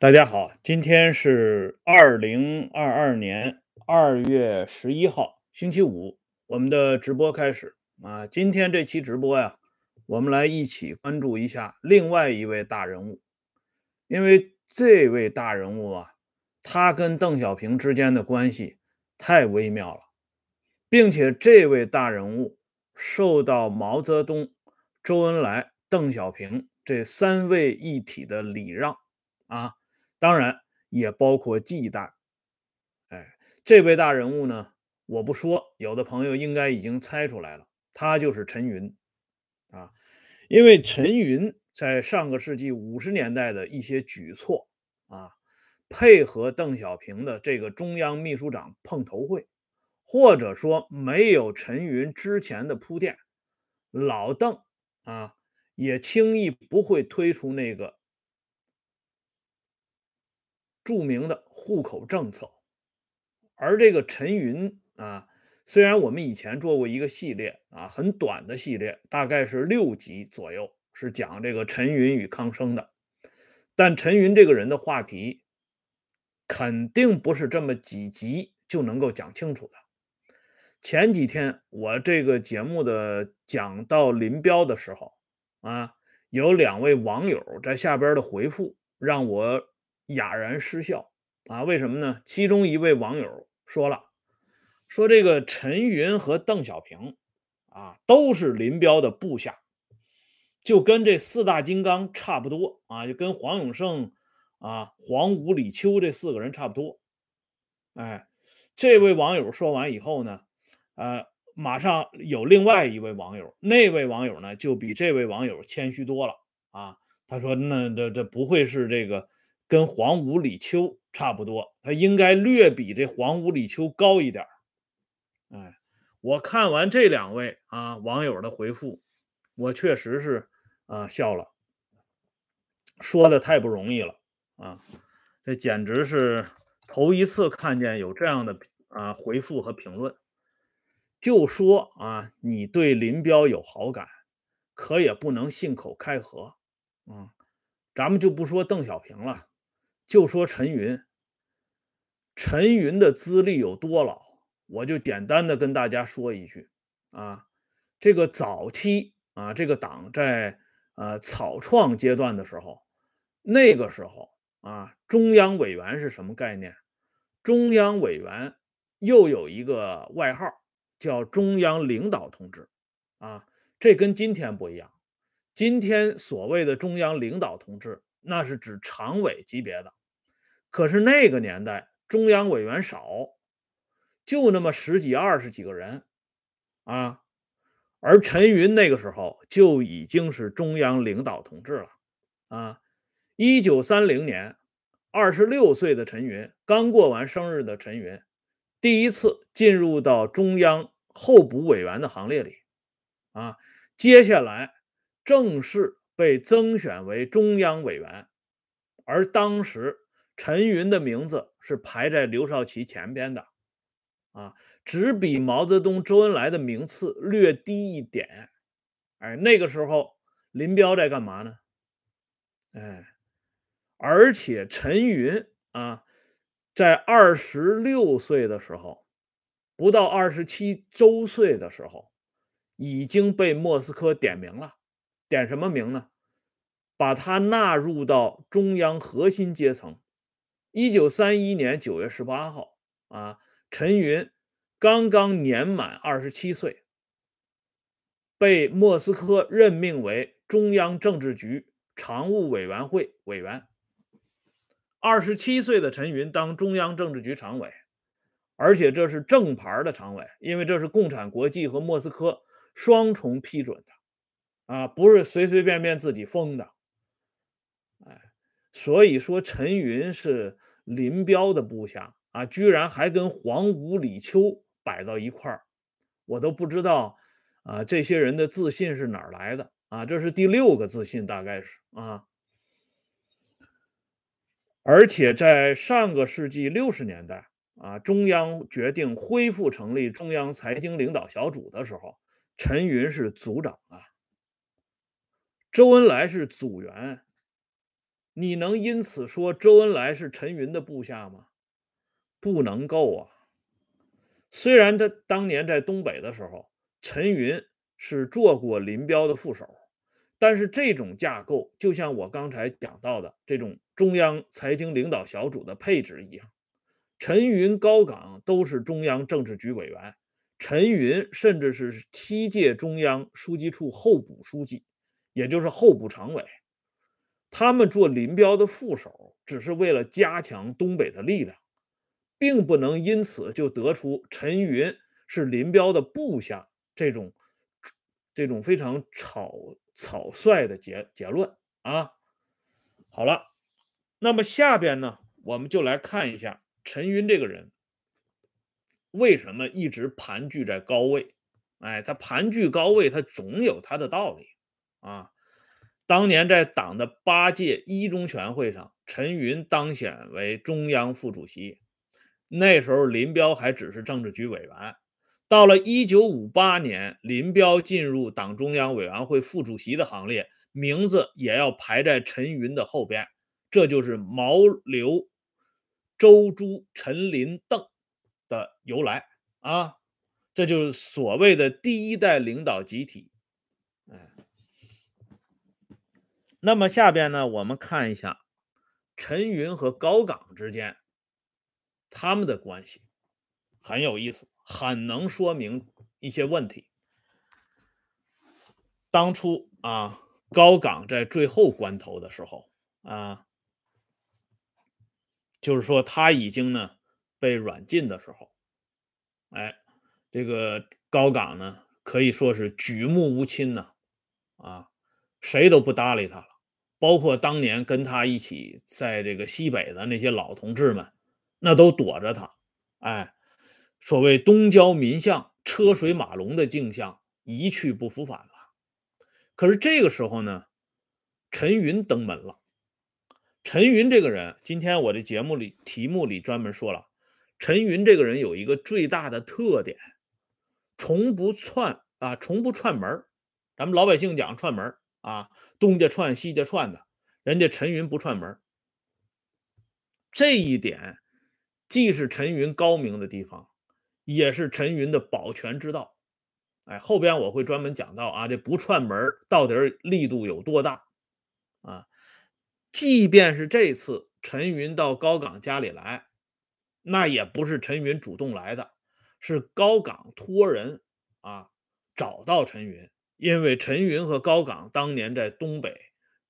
大家好，今天是二零二二年二月十一号，星期五，我们的直播开始啊。今天这期直播呀，我们来一起关注一下另外一位大人物，因为这位大人物啊，他跟邓小平之间的关系太微妙了，并且这位大人物受到毛泽东、周恩来、邓小平这三位一体的礼让啊。当然也包括忌惮，哎，这位大人物呢，我不说，有的朋友应该已经猜出来了，他就是陈云啊。因为陈云在上个世纪五十年代的一些举措啊，配合邓小平的这个中央秘书长碰头会，或者说没有陈云之前的铺垫，老邓啊也轻易不会推出那个。著名的户口政策，而这个陈云啊，虽然我们以前做过一个系列啊，很短的系列，大概是六集左右，是讲这个陈云与康生的，但陈云这个人的话题，肯定不是这么几集就能够讲清楚的。前几天我这个节目的讲到林彪的时候啊，有两位网友在下边的回复让我。哑然失笑啊！为什么呢？其中一位网友说了，说这个陈云和邓小平啊，都是林彪的部下，就跟这四大金刚差不多啊，就跟黄永胜啊、黄五、李秋这四个人差不多。哎，这位网友说完以后呢，呃，马上有另外一位网友，那位网友呢就比这位网友谦虚多了啊。他说：“那这这不会是这个？”跟黄武、李秋差不多，他应该略比这黄武、李秋高一点哎，我看完这两位啊网友的回复，我确实是啊笑了，说的太不容易了啊！这简直是头一次看见有这样的啊回复和评论。就说啊，你对林彪有好感，可也不能信口开河啊！咱们就不说邓小平了。就说陈云，陈云的资历有多老，我就简单的跟大家说一句啊，这个早期啊，这个党在呃草创阶段的时候，那个时候啊，中央委员是什么概念？中央委员又有一个外号叫中央领导同志啊，这跟今天不一样。今天所谓的中央领导同志，那是指常委级别的。可是那个年代，中央委员少，就那么十几、二十几个人，啊，而陈云那个时候就已经是中央领导同志了，啊，一九三零年，二十六岁的陈云，刚过完生日的陈云，第一次进入到中央候补委员的行列里，啊，接下来正式被增选为中央委员，而当时。陈云的名字是排在刘少奇前边的，啊，只比毛泽东、周恩来的名次略低一点。哎，那个时候林彪在干嘛呢？哎，而且陈云啊，在二十六岁的时候，不到二十七周岁的时候，已经被莫斯科点名了。点什么名呢？把他纳入到中央核心阶层。一九三一年九月十八号，啊，陈云刚刚年满二十七岁，被莫斯科任命为中央政治局常务委员会委员。二十七岁的陈云当中央政治局常委，而且这是正牌的常委，因为这是共产国际和莫斯科双重批准的，啊，不是随随便便自己封的。哎所以说，陈云是林彪的部下啊，居然还跟黄武、李秋摆到一块儿，我都不知道啊，这些人的自信是哪儿来的啊？这是第六个自信，大概是啊。而且在上个世纪六十年代啊，中央决定恢复成立中央财经领导小组的时候，陈云是组长啊，周恩来是组员。你能因此说周恩来是陈云的部下吗？不能够啊。虽然他当年在东北的时候，陈云是做过林彪的副手，但是这种架构就像我刚才讲到的这种中央财经领导小组的配置一样，陈云、高岗都是中央政治局委员，陈云甚至是七届中央书记处候补书记，也就是候补常委。他们做林彪的副手，只是为了加强东北的力量。并不能因此就得出陈云是林彪的部下这种这种非常草草率的结结论啊。好了，那么下边呢，我们就来看一下陈云这个人为什么一直盘踞在高位。哎，他盘踞高位，他总有他的道理啊。当年在党的八届一中全会上，陈云当选为中央副主席。那时候林彪还只是政治局委员，到了一九五八年，林彪进入党中央委员会副主席的行列，名字也要排在陈云的后边。这就是毛、刘、周、朱、陈、林、邓的由来啊！这就是所谓的第一代领导集体。哎，那么下边呢，我们看一下陈云和高岗之间。他们的关系很有意思，很能说明一些问题。当初啊，高岗在最后关头的时候啊，就是说他已经呢被软禁的时候，哎，这个高岗呢可以说是举目无亲呐，啊，谁都不搭理他，包括当年跟他一起在这个西北的那些老同志们。那都躲着他，哎，所谓东郊民巷车水马龙的景象一去不复返了。可是这个时候呢，陈云登门了。陈云这个人，今天我的节目里题目里专门说了，陈云这个人有一个最大的特点，从不串啊，从不串门咱们老百姓讲串门啊，东家串西家串的，人家陈云不串门这一点。既是陈云高明的地方，也是陈云的保全之道。哎，后边我会专门讲到啊，这不串门到底力度有多大啊？即便是这次陈云到高岗家里来，那也不是陈云主动来的，是高岗托人啊找到陈云，因为陈云和高岗当年在东北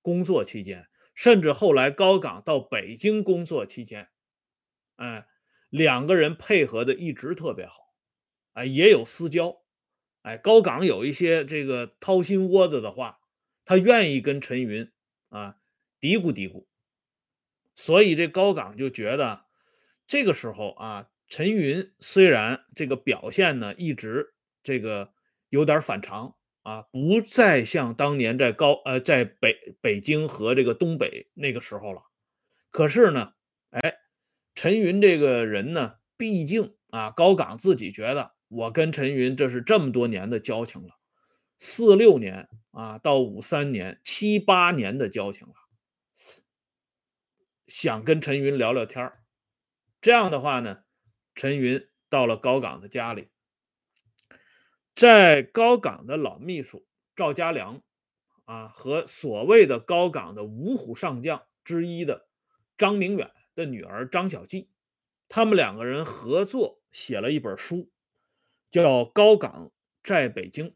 工作期间，甚至后来高岗到北京工作期间。哎，两个人配合的一直特别好，哎，也有私交，哎，高岗有一些这个掏心窝子的话，他愿意跟陈云啊嘀咕嘀咕，所以这高岗就觉得这个时候啊，陈云虽然这个表现呢一直这个有点反常啊，不再像当年在高呃在北北京和这个东北那个时候了，可是呢，哎。陈云这个人呢，毕竟啊，高岗自己觉得我跟陈云这是这么多年的交情了，四六年啊到五三年七八年的交情了，想跟陈云聊聊天儿。这样的话呢，陈云到了高岗的家里，在高岗的老秘书赵家良啊和所谓的高岗的五虎上将之一的张明远。的女儿张小季，他们两个人合作写了一本书，叫《高岗在北京》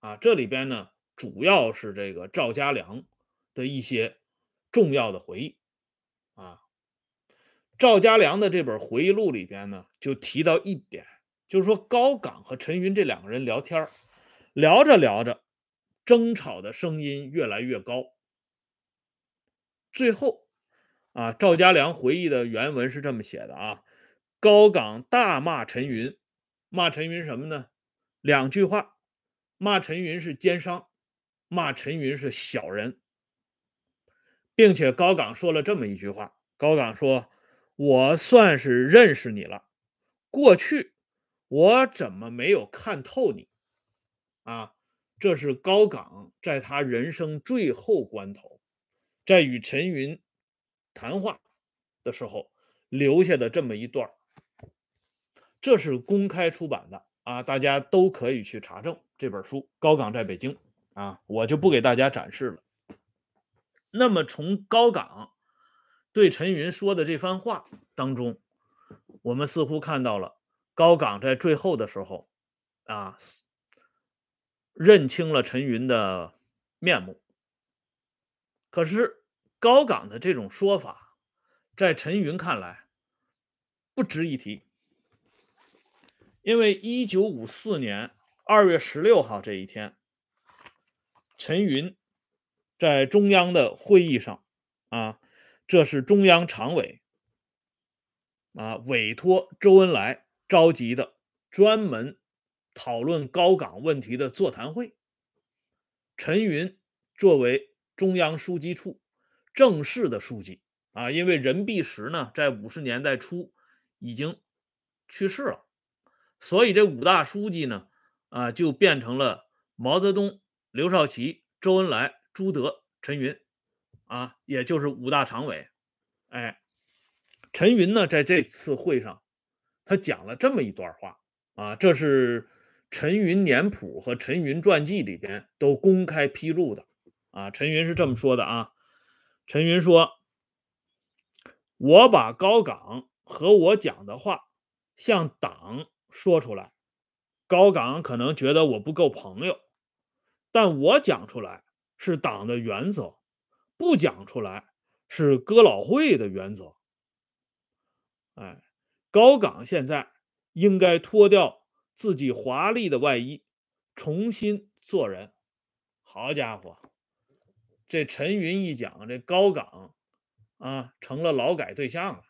啊。这里边呢，主要是这个赵家良的一些重要的回忆啊。赵家良的这本回忆录里边呢，就提到一点，就是说高岗和陈云这两个人聊天聊着聊着，争吵的声音越来越高，最后。啊，赵家良回忆的原文是这么写的啊：高岗大骂陈云，骂陈云什么呢？两句话，骂陈云是奸商，骂陈云是小人，并且高岗说了这么一句话：高岗说，我算是认识你了，过去我怎么没有看透你？啊，这是高岗在他人生最后关头。在与陈云谈话的时候留下的这么一段这是公开出版的啊，大家都可以去查证这本书《高岗在北京》啊，我就不给大家展示了。那么从高岗对陈云说的这番话当中，我们似乎看到了高岗在最后的时候啊，认清了陈云的面目。可是高岗的这种说法，在陈云看来不值一提。因为一九五四年二月十六号这一天，陈云在中央的会议上，啊，这是中央常委啊委托周恩来召集的专门讨论高岗问题的座谈会。陈云作为中央书记处正式的书记啊，因为任弼时呢在五十年代初已经去世了。所以这五大书记呢，啊，就变成了毛泽东、刘少奇、周恩来、朱德、陈云，啊，也就是五大常委。哎，陈云呢，在这次会上，他讲了这么一段话，啊，这是《陈云年谱》和《陈云传记》里边都公开披露的。啊，陈云是这么说的啊，陈云说：“我把高岗和我讲的话向党。”说出来，高岗可能觉得我不够朋友，但我讲出来是党的原则，不讲出来是哥老会的原则。哎，高岗现在应该脱掉自己华丽的外衣，重新做人。好家伙，这陈云一讲，这高岗啊成了劳改对象了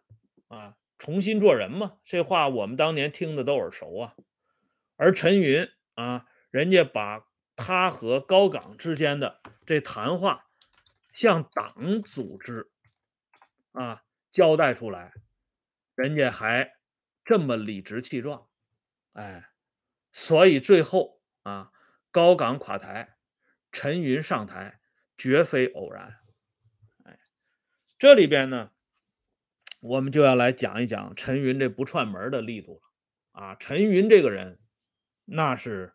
啊。重新做人嘛，这话我们当年听的都耳熟啊。而陈云啊，人家把他和高岗之间的这谈话向党组织啊交代出来，人家还这么理直气壮，哎，所以最后啊，高岗垮台，陈云上台，绝非偶然。哎，这里边呢。我们就要来讲一讲陈云这不串门的力度了啊！陈云这个人，那是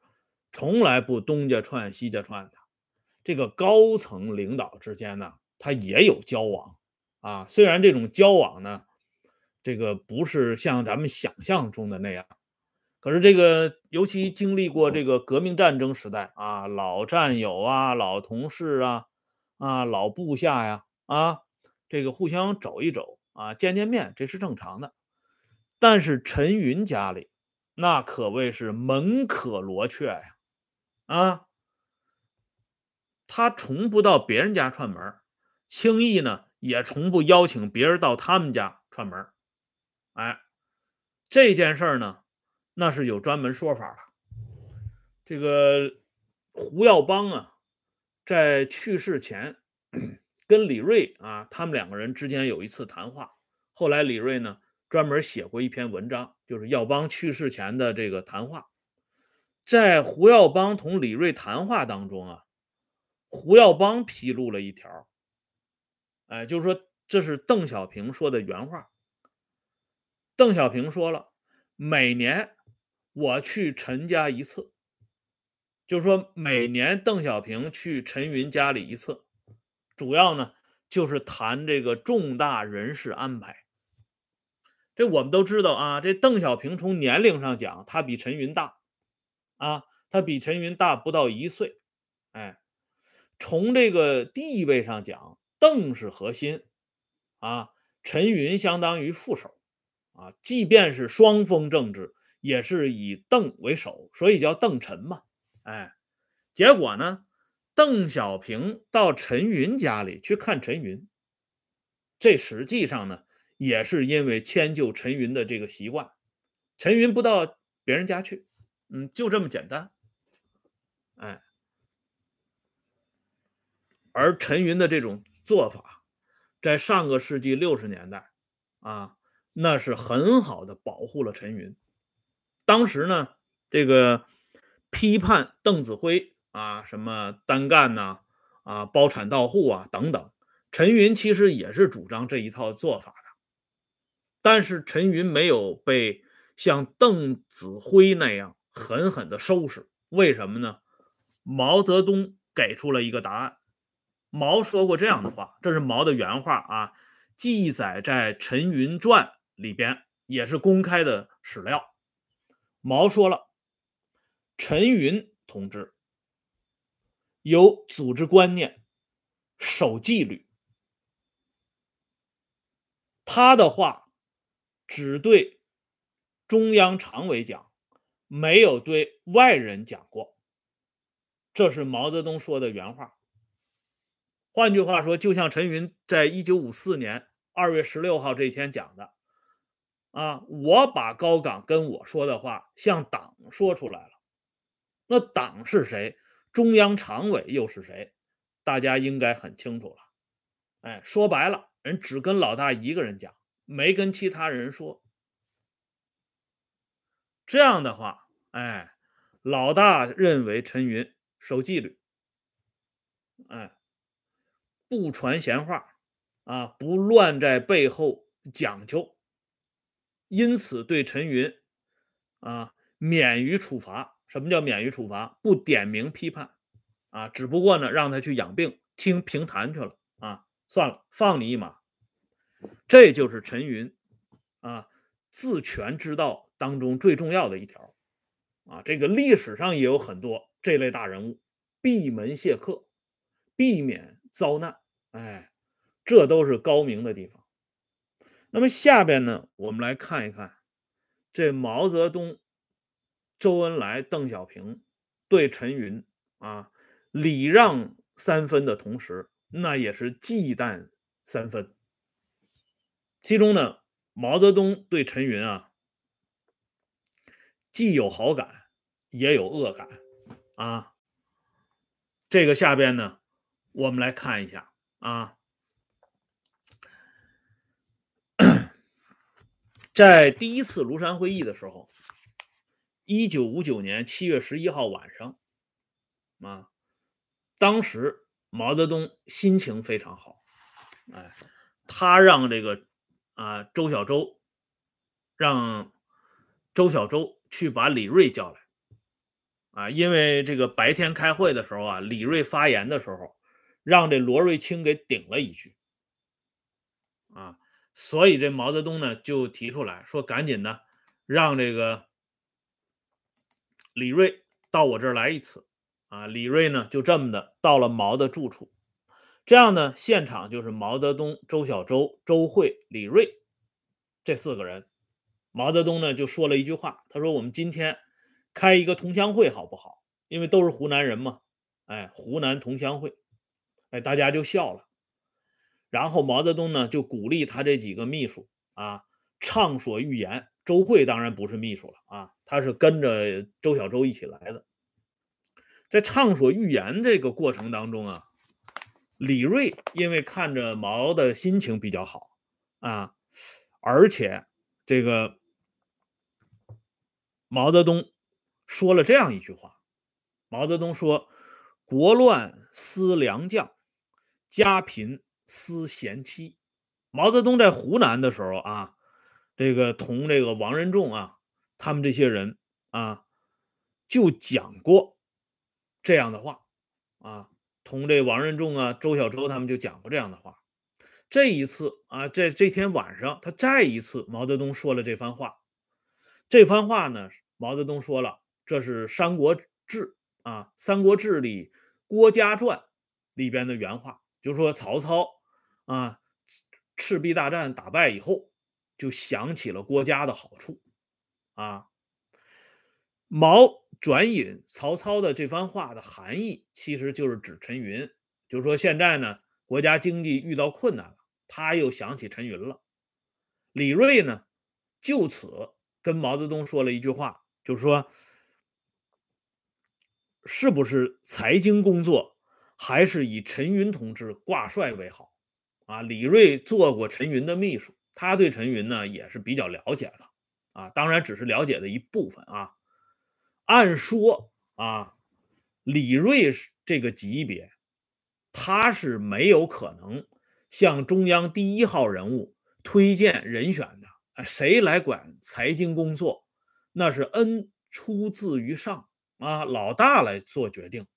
从来不东家串西家串的。这个高层领导之间呢，他也有交往啊。虽然这种交往呢，这个不是像咱们想象中的那样，可是这个尤其经历过这个革命战争时代啊，老战友啊，老同事啊，啊，老部下呀，啊，这个互相走一走。啊，见见面这是正常的，但是陈云家里那可谓是门可罗雀呀！啊，他从不到别人家串门，轻易呢也从不邀请别人到他们家串门。哎，这件事儿呢，那是有专门说法的。这个胡耀邦啊，在去世前。跟李瑞啊，他们两个人之间有一次谈话。后来李瑞呢，专门写过一篇文章，就是耀邦去世前的这个谈话。在胡耀邦同李瑞谈话当中啊，胡耀邦披露了一条，哎，就是说这是邓小平说的原话。邓小平说了，每年我去陈家一次，就是说每年邓小平去陈云家里一次。主要呢就是谈这个重大人事安排。这我们都知道啊，这邓小平从年龄上讲，他比陈云大啊，他比陈云大不到一岁。哎，从这个地位上讲，邓是核心啊，陈云相当于副手啊。即便是双峰政治，也是以邓为首，所以叫邓陈嘛。哎，结果呢？邓小平到陈云家里去看陈云，这实际上呢，也是因为迁就陈云的这个习惯。陈云不到别人家去，嗯，就这么简单。哎，而陈云的这种做法，在上个世纪六十年代啊，那是很好的保护了陈云。当时呢，这个批判邓子恢。啊，什么单干呐，啊，包产到户啊，等等，陈云其实也是主张这一套做法的，但是陈云没有被像邓子恢那样狠狠的收拾。为什么呢？毛泽东给出了一个答案。毛说过这样的话，这是毛的原话啊，记载在《陈云传》里边，也是公开的史料。毛说了，陈云同志有组织观念，守纪律。他的话只对中央常委讲，没有对外人讲过。这是毛泽东说的原话。换句话说，就像陈云在一九五四年二月十六号这一天讲的，啊，我把高岗跟我说的话向党说出来了。那党是谁？中央常委又是谁？大家应该很清楚了。哎，说白了，人只跟老大一个人讲，没跟其他人说。这样的话，哎，老大认为陈云守纪律，哎。不传闲话，啊，不乱在背后讲究，因此对陈云，啊，免于处罚。什么叫免于处罚？不点名批判，啊，只不过呢，让他去养病，听评弹去了，啊，算了，放你一马。这就是陈云，啊，自权之道当中最重要的一条，啊，这个历史上也有很多这类大人物，闭门谢客，避免。遭难，哎，这都是高明的地方。那么下边呢，我们来看一看这毛泽东、周恩来、邓小平对陈云啊礼让三分的同时，那也是忌惮三分。其中呢，毛泽东对陈云啊，既有好感，也有恶感啊。这个下边呢。我们来看一下啊，在第一次庐山会议的时候，一九五九年七月十一号晚上啊，当时毛泽东心情非常好，哎，他让这个啊周小舟，让周小舟去把李锐叫来啊，因为这个白天开会的时候啊，李锐发言的时候。让这罗瑞卿给顶了一句，啊，所以这毛泽东呢就提出来说，赶紧的让这个李瑞到我这儿来一次，啊，李瑞呢就这么的到了毛的住处，这样呢现场就是毛泽东、周小舟、周慧、李瑞这四个人，毛泽东呢就说了一句话，他说我们今天开一个同乡会好不好？因为都是湖南人嘛，哎，湖南同乡会。哎，大家就笑了。然后毛泽东呢，就鼓励他这几个秘书啊，畅所欲言。周慧当然不是秘书了啊，他是跟着周小舟一起来的。在畅所欲言这个过程当中啊，李瑞因为看着毛的心情比较好啊，而且这个毛泽东说了这样一句话：毛泽东说，国乱思良将。家贫思贤妻，毛泽东在湖南的时候啊，这个同这个王任重啊，他们这些人啊，就讲过这样的话啊，同这王任重啊、周小舟他们就讲过这样的话。这一次啊，在这天晚上，他再一次毛泽东说了这番话。这番话呢，毛泽东说了，这是《三国志》啊，《三国志》里郭嘉传里边的原话。就说曹操啊，赤壁大战打败以后，就想起了郭嘉的好处啊。毛转引曹操的这番话的含义，其实就是指陈云。就是说现在呢，国家经济遇到困难了，他又想起陈云了。李瑞呢，就此跟毛泽东说了一句话，就是说，是不是财经工作？还是以陈云同志挂帅为好啊！李锐做过陈云的秘书，他对陈云呢也是比较了解的啊，当然只是了解的一部分啊。按说啊，李锐这个级别，他是没有可能向中央第一号人物推荐人选的，谁来管财经工作，那是恩出自于上啊，老大来做决定。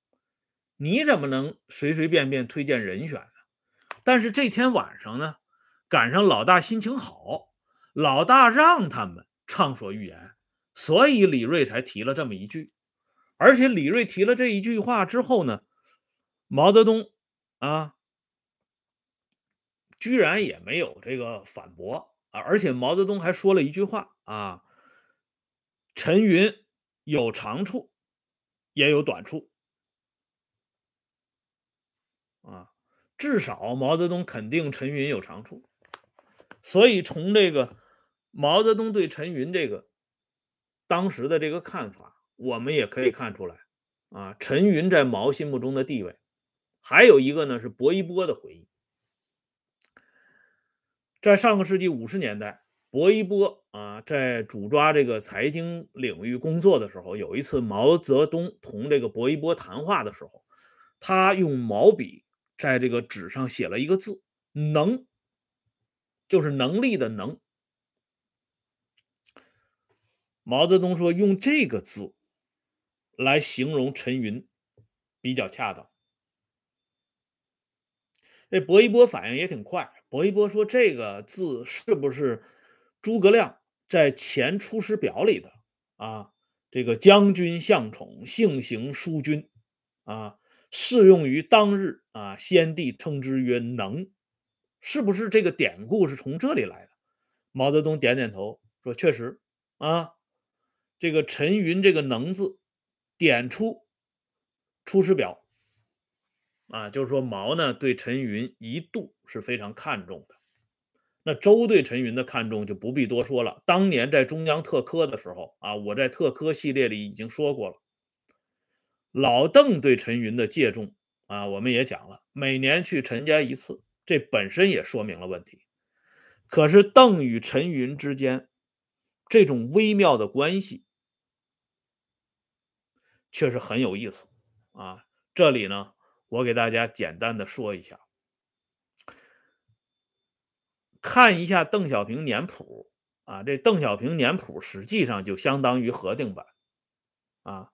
你怎么能随随便便推荐人选呢？但是这天晚上呢，赶上老大心情好，老大让他们畅所欲言，所以李瑞才提了这么一句。而且李瑞提了这一句话之后呢，毛泽东啊。居然也没有这个反驳啊！而且毛泽东还说了一句话啊：“陈云有长处，也有短处。”啊，至少毛泽东肯定陈云有长处。所以从这个毛泽东对陈云这个当时的这个看法，我们也可以看出来啊，陈云在毛心目中的地位。还有一个呢，是薄一波的回忆。在上个世纪五十年代，薄一波啊，在主抓这个财经领域工作的时候，有一次毛泽东同这个薄一波谈话的时候，他用毛笔在这个纸上写了一个字“能”，就是能力的“能”。毛泽东说：“用这个字来形容陈云比较恰当。”这薄一波反应也挺快。薄一波说：“这个字是不是诸葛亮在《前出师表》里的啊？这个将军向宠，性行淑君，啊，适用于当日啊。先帝称之曰能，是不是这个典故是从这里来的？”毛泽东点点头说：“确实啊，这个陈云这个能字点出《出师表》。”啊，就是说毛呢对陈云一度是非常看重的。那周对陈云的看重就不必多说了。当年在中央特科的时候啊，我在特科系列里已经说过了。老邓对陈云的借重啊，我们也讲了，每年去陈家一次，这本身也说明了问题。可是邓与陈云之间这种微妙的关系，却是很有意思啊。这里呢。我给大家简单的说一下，看一下邓小平年谱啊，这邓小平年谱实际上就相当于核定版啊。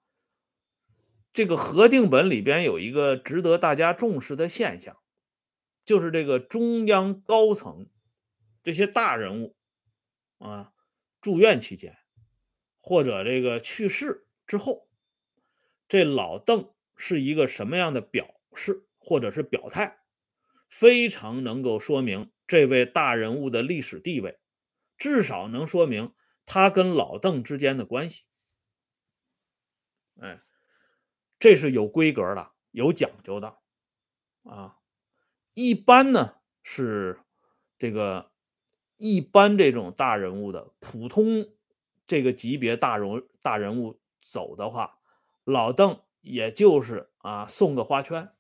这个核定本里边有一个值得大家重视的现象，就是这个中央高层这些大人物啊住院期间或者这个去世之后，这老邓是一个什么样的表？示，或者是表态，非常能够说明这位大人物的历史地位，至少能说明他跟老邓之间的关系。哎，这是有规格的，有讲究的啊。一般呢是这个一般这种大人物的普通这个级别大人大人物走的话，老邓也就是啊送个花圈。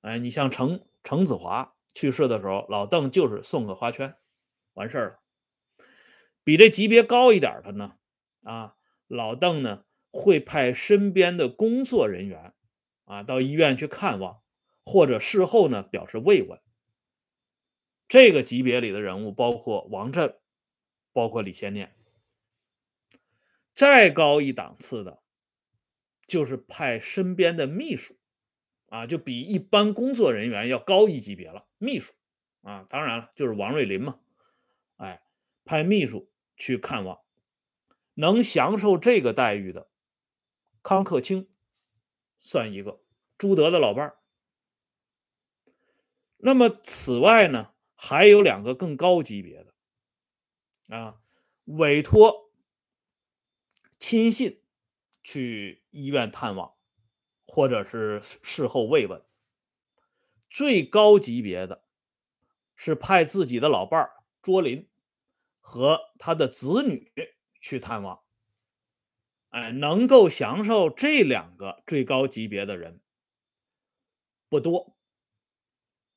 哎，你像程程子华去世的时候，老邓就是送个花圈，完事儿了。比这级别高一点的呢，啊，老邓呢会派身边的工作人员啊到医院去看望，或者事后呢表示慰问。这个级别里的人物包括王震，包括李先念。再高一档次的，就是派身边的秘书。啊，就比一般工作人员要高一级别了。秘书啊，当然了，就是王瑞林嘛。哎，派秘书去看望，能享受这个待遇的，康克清算一个，朱德的老伴儿。那么此外呢，还有两个更高级别的啊，委托亲信去医院探望。或者是事后慰问，最高级别的是派自己的老伴儿卓林和他的子女去探望。哎，能够享受这两个最高级别的人不多，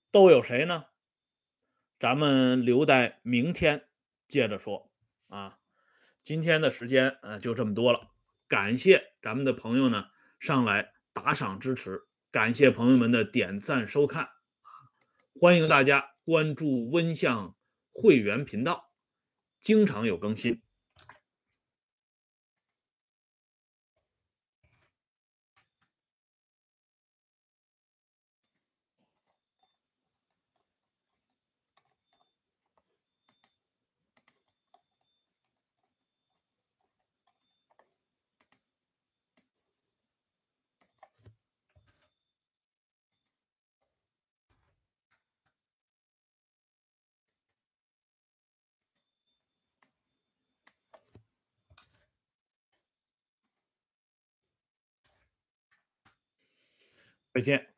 都有谁呢？咱们留待明天接着说啊。今天的时间呃就这么多了，感谢咱们的朋友呢上来。打赏支持，感谢朋友们的点赞收看！欢迎大家关注温相会员频道，经常有更新。再见。